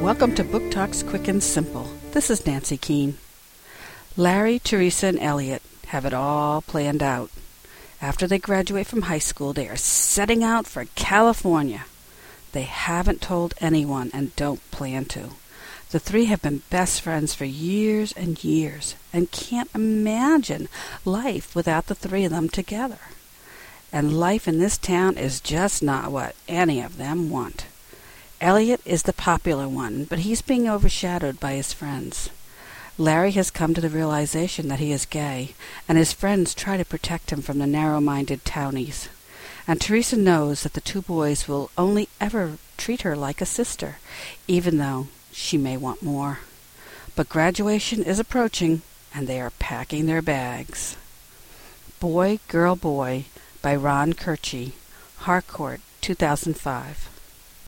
Welcome to Book Talks Quick and Simple. This is Nancy Keane. Larry, Teresa, and Elliot have it all planned out. After they graduate from high school, they are setting out for California. They haven't told anyone and don't plan to. The three have been best friends for years and years and can't imagine life without the three of them together. And life in this town is just not what any of them want. Elliot is the popular one, but he's being overshadowed by his friends. Larry has come to the realization that he is gay, and his friends try to protect him from the narrow-minded townies. And Teresa knows that the two boys will only ever treat her like a sister, even though she may want more. But graduation is approaching, and they are packing their bags. Boy, Girl, Boy by Ron Koertge, Harcourt, 2005.